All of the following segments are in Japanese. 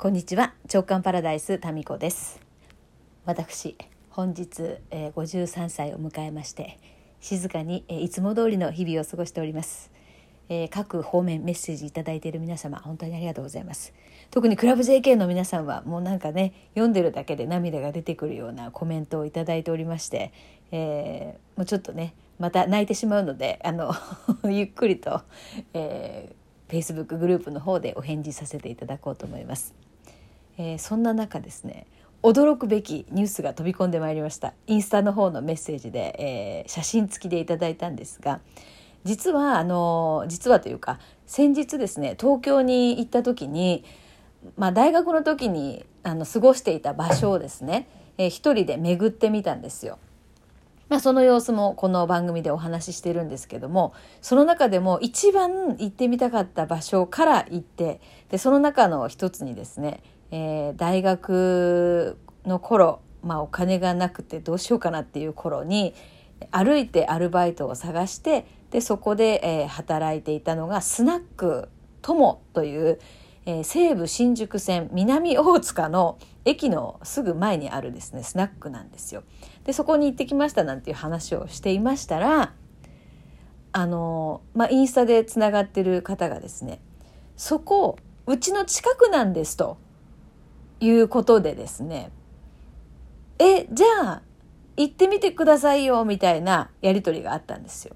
こんにちは。長官パラダイスタミコです。私本日、えー、53歳を迎えまして静かに、えー、いつも通りの日々を過ごしております、えー、各方面メッセージいただいている皆様本当にありがとうございます。特にクラブ JK の皆さんはもうなんかね読んでるだけで涙が出てくるようなコメントをいただいておりまして、えー、もうちょっとねまた泣いてしまうのであの ゆっくりと、えー、Facebook グループの方でお返事させていただこうと思います。えー、そんな中ですね驚くべきニュースが飛び込んでまいりましたインスタの方のメッセージで、えー、写真付きでいただいたんですが実はあの実はというか先日ですね東京に行った時に、まあ、大学の時にあの過ごしていた場所をですね、えー、一人で巡ってみたんですよ。まあ、その様子もこの番組でお話ししてるんですけどもその中でも一番行ってみたかった場所から行ってでその中の一つにですねえー、大学の頃、まあ、お金がなくてどうしようかなっていう頃に歩いてアルバイトを探してでそこで、えー、働いていたのがスナック友という、えー、西武新宿線南大塚の駅のすぐ前にあるですねスナックなんですよ。でそこに行ってきましたなんていう話をしていましたらあの、まあ、インスタでつながってる方がですねそこうちの近くなんですということでですね、え、じゃあ、行ってみてくださいよ、みたいなやりとりがあったんですよ。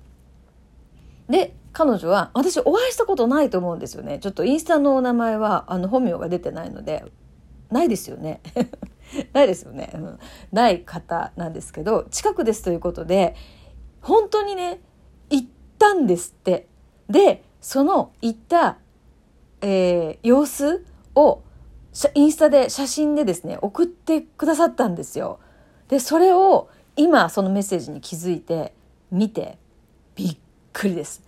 で、彼女は、私お会いしたことないと思うんですよね。ちょっとインスタのお名前は、あの、本名が出てないので、ないですよね。ないですよね、うん。ない方なんですけど、近くですということで、本当にね、行ったんですって。で、その行った、えー、様子をインスタで写真でですね送ってくださったんですよ。でそれを今そのメッセージに気づいて見てびっくりです。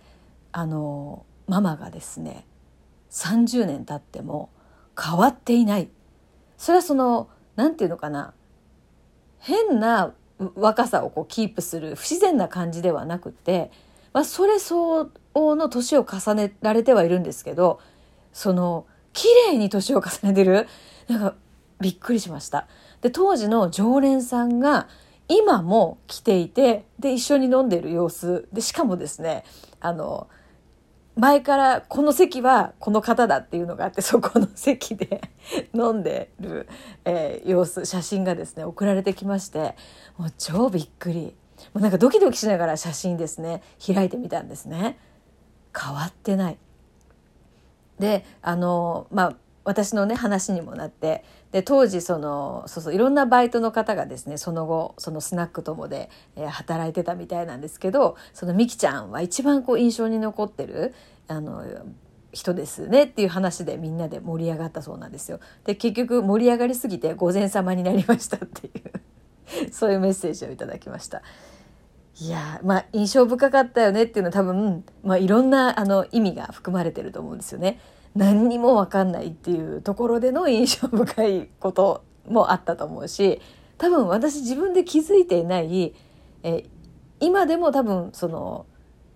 あのママがですね30年経っても変わっていない。それはその何て言うのかな変な若さをこうキープする不自然な感じではなくて、まあ、それ相応の年を重ねられてはいるんですけどその綺麗に年を重ねてる？なんかびっくりしました。で当時の常連さんが今も来ていてで一緒に飲んでる様子。でしかもですねあの前からこの席はこの方だっていうのがあってそこの席で 飲んでる、えー、様子写真がですね送られてきましてもう超びっくり。もうなんかドキドキしながら写真ですね開いてみたんですね。変わってない。であのまあ私のね話にもなってで当時そのそうそういろんなバイトの方がですねその後そのスナック友で、えー、働いてたみたいなんですけどそのみきちゃんは一番こう印象に残ってるあの人ですねっていう話でみんなで盛り上がったそうなんですよ。で結局盛り上がりすぎて午前様になりましたっていうそういうメッセージをいただきました。いやまあ印象深かったよねっていうのは多分、まあ、いろんなあの意味が含まれてると思うんですよね。何にも分かんないっていうところでの印象深いこともあったと思うし多分私自分で気づいていないえ今でも多分その、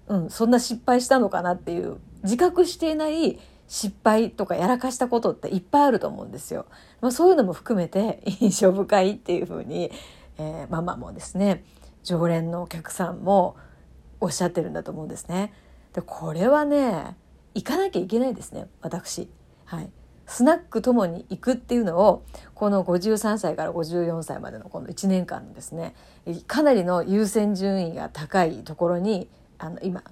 うん、そんな失敗したのかなっていう自覚していない失敗とかやらかしたことっていっぱいあると思うんですよ。まあ、そういうのも含めて印象深いっていうふうに、えー、ママもですね常連のお客さんもおっしゃってるんだと思うんですね。でこれはね行かなきゃいけないですね私。はい、スナックともに行くっていうのをこの53歳から54歳までのこの1年間のですねかなりの優先順位が高いところにあの今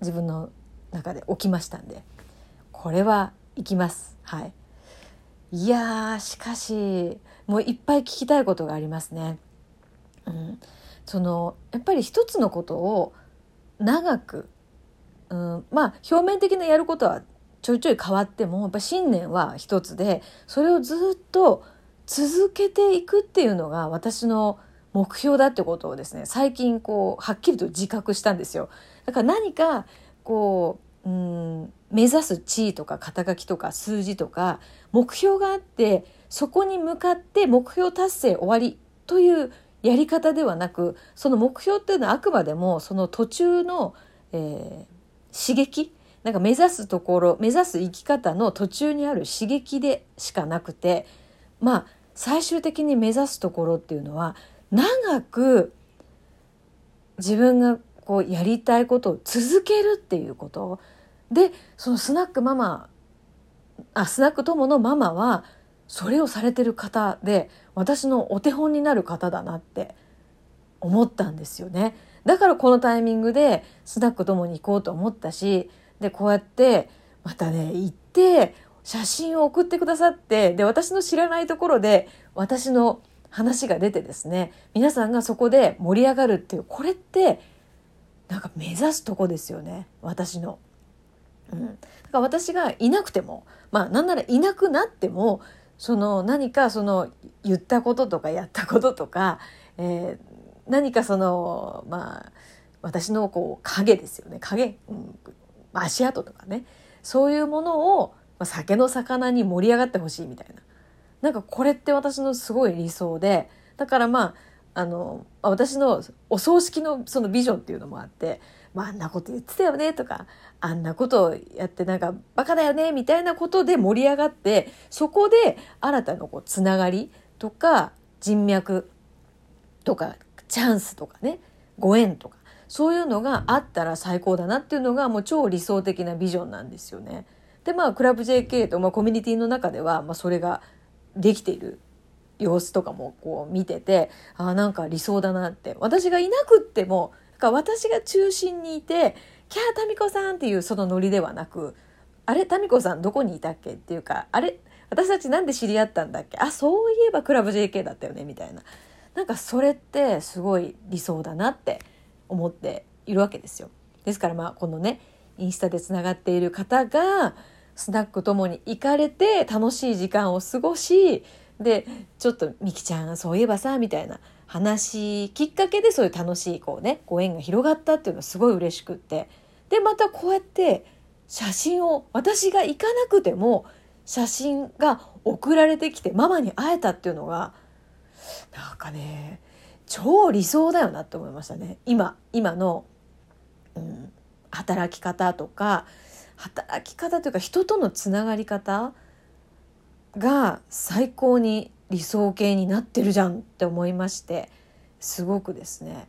自分の中で起きましたんでこれは行きます。はい、いやしかしもういっぱい聞きたいことがありますね。うん、そのやっぱり一つのことを長く、うん、まあ表面的なやることはちょいちょい変わってもやっぱ信念は一つでそれをずっと続けていくっていうのが私の目標だってことをですね最近こうはっきりと自覚したんですよ。だから何かこう、うん、目指す地位とか肩書きとか数字とか目標があってそこに向かって目標達成終わりというやり方ではなくその目標っていうのはあくまでもその途中の、えー、刺激なんか目指すところ目指す生き方の途中にある刺激でしかなくてまあ最終的に目指すところっていうのは長く自分がこうやりたいことを続けるっていうこと。でそのスナックママあスナック友のママはそれをされてる方で私のお手本になる方だなって思ったんですよね。だからこのタイミングでスナック友に行こうと思ったしでこうやってまたね行って写真を送ってくださってで私の知らないところで私の話が出てですね皆さんがそこで盛り上がるっていうこれってなんか目指すとこですよね私の。うん、だから私がいなくてもまあなんならいなくなってもその何かその言ったこととかやったこととか、えー、何かそのまあ私のこう影ですよね。影、うん、足跡とかね。そういうものを、まあ、酒の魚に盛り上がってほしいみたいな。なんかこれって私のすごい理想でだからまああの私のお葬式のそのビジョンっていうのもあってまあ、んなこと言ってたよねとかあんなことやってなんかバカだよねみたいなことで盛り上がってそこで新たなこうつながりとか人脈とかチャンスとかねご縁とかそういうのがあったら最高だなっていうのがもう超理想的なビジョンなんですよね。でまあクラブ JK と、まあ、コミュニティの中では、まあ、それができている様子とかもこう見ててあなんか理想だなって私がいなくってもか私が中心にいて「キャータミコさん」っていうそのノリではなく「あれタミコさんどこにいたっけ?」っていうか「あれ私たちなんで知り合ったんだっけ？あそういえばクラブ JK だったよね」みたいななんかそれってすごい理想だなって思っているわけですよ。ですからまあこのねインスタでつながっている方がスナックともに行かれて楽しい時間を過ごしでちょっと「みきちゃんそういえばさ」みたいな話きっかけでそういう楽しいこうねご縁が広がったっていうのはすごい嬉しくって。でまたこうやって写真を私が行かなくても写真が送られてきてママに会えたっていうのがなんかね超理想だよなって思いましたね。今今の、うん、働き方とか働き方というか人とのつながり方が最高に理想形になってるじゃんって思いましてすごくですね。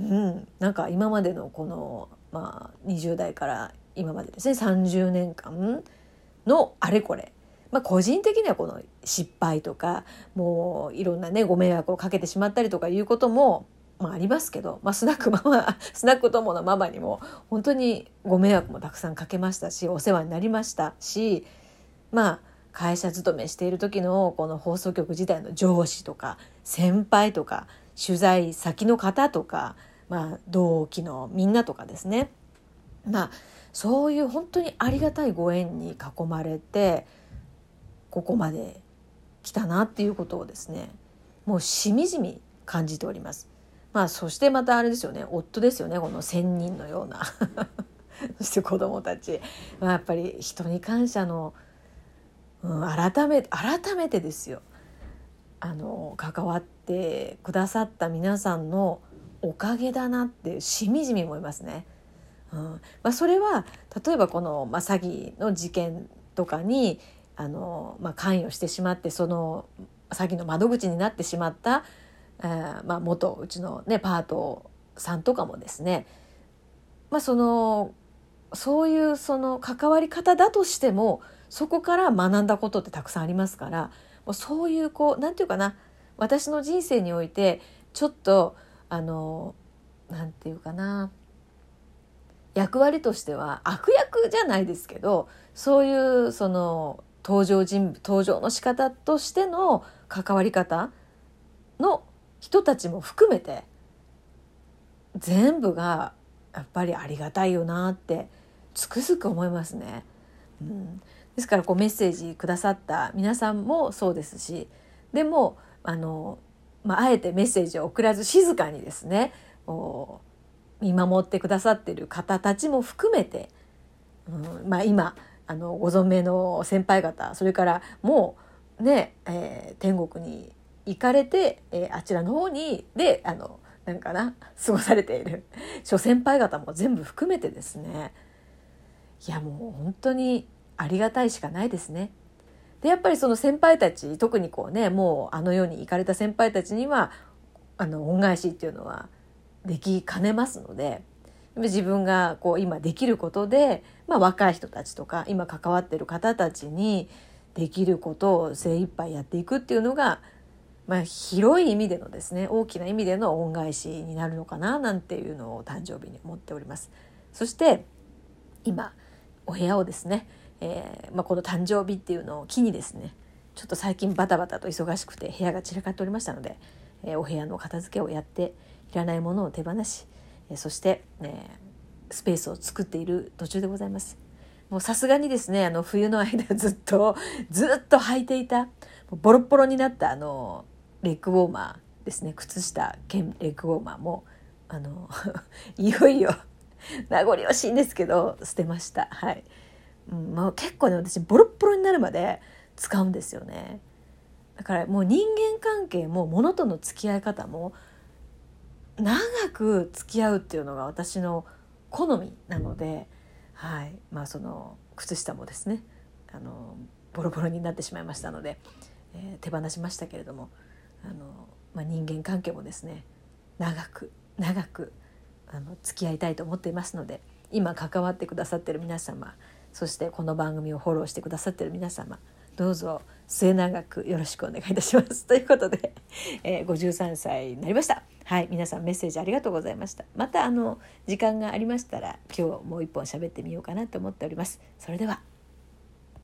うん。なんか今までのこの、まあ、20代から今までですね30年間のあれこれ、まあ、個人的にはこの失敗とかもういろんなねご迷惑をかけてしまったりとかいうこともまあ、ありますけど、まあ、スナックママ スナック友のママにも本当にご迷惑もたくさんかけましたしお世話になりましたしまあ会社勤めしている時のこの放送局時代の上司とか先輩とか取材先の方とか、まあ、同期のみんなとかですね。まあそういう本当にありがたいご縁に囲まれてここまで来たなっていうことをですねもうしみじみ感じております。まあそしてまたあれですよね。夫ですよね。この仙人のような。そして子供たち、まあ、やっぱり人に感謝のうん、改め改めてですよ。あの関わってくださった皆さんのおかげだなってしみじみ思いますね。うん。まあ、それは例えばこの、まあ、詐欺の事件とかにあの、まあ、関与してしまってその詐欺の窓口になってしまった、えーまあ、元うちの、ね、パートさんとかもですね、まあ、そのそういうその関わり方だとしてもそこから学んだことってたくさんありますからもうそういうこう何て言うかな私の人生においてちょっとあの何て言うかな役割としては悪役じゃないですけどそういうその登場人物登場の仕方としての関わり方の人たちも含めて全部がやっぱりありがたいよなってつくづく思いますね。うん、ですからこうメッセージくださった皆さんもそうですしでもあの、まあ、あえてメッセージを送らず静かにですね見守ってくださってる方たちも含めて、うんまあ、今あのご存命の先輩方それからもうね、えー、天国に行かれて、えー、あちらの方にであのなんかな過ごされている諸先輩方も全部含めてですね。いやもう本当にありがたいしかないですね。でやっぱりその先輩たち特にこうねもうあの世に行かれた先輩たちにはあの恩返しっていうのはできかねますので自分がこう今できることで、まあ、若い人たちとか今関わってる方たちにできることを精一杯やっていくっていうのが、まあ、広い意味でのですね大きな意味での恩返しになるのかななんていうのを誕生日に思っております。そして今お部屋をですねえー、まあ、この誕生日っていうのを機にですねちょっと最近バタバタと忙しくて部屋が散らかっておりましたので、えー、お部屋の片付けをやっていらないものを手放し、えー、そして、えスペースを作っている途中でございます。もうさすがにですねあの冬の間ずっとずっと履いていたボロボロになったあのレッグウォーマーですね靴下兼レッグウォーマーもあの いよいよ名残惜しいんですけど捨てました。はいうんまあ、結構ね私ボロッボロになるまで使うんですよね。だからもう人間関係も物との付き合い方も長く付き合うっていうのが私の好みなので、はい。まあ、その靴下もですねあのボロボロになってしまいましたので、えー、手放しましたけれどもあの、まあ、人間関係もですね長く長くあの付き合いたいと思っていますので今関わってくださってる皆様そしてこの番組をフォローしてくださってる皆様どうぞ末永くよろしくお願いいたします。ということで、えー、53歳になりました。はい、皆さんメッセージありがとうございました。またあの時間がありましたら今日もう一本喋ってみようかなと思っております。それでは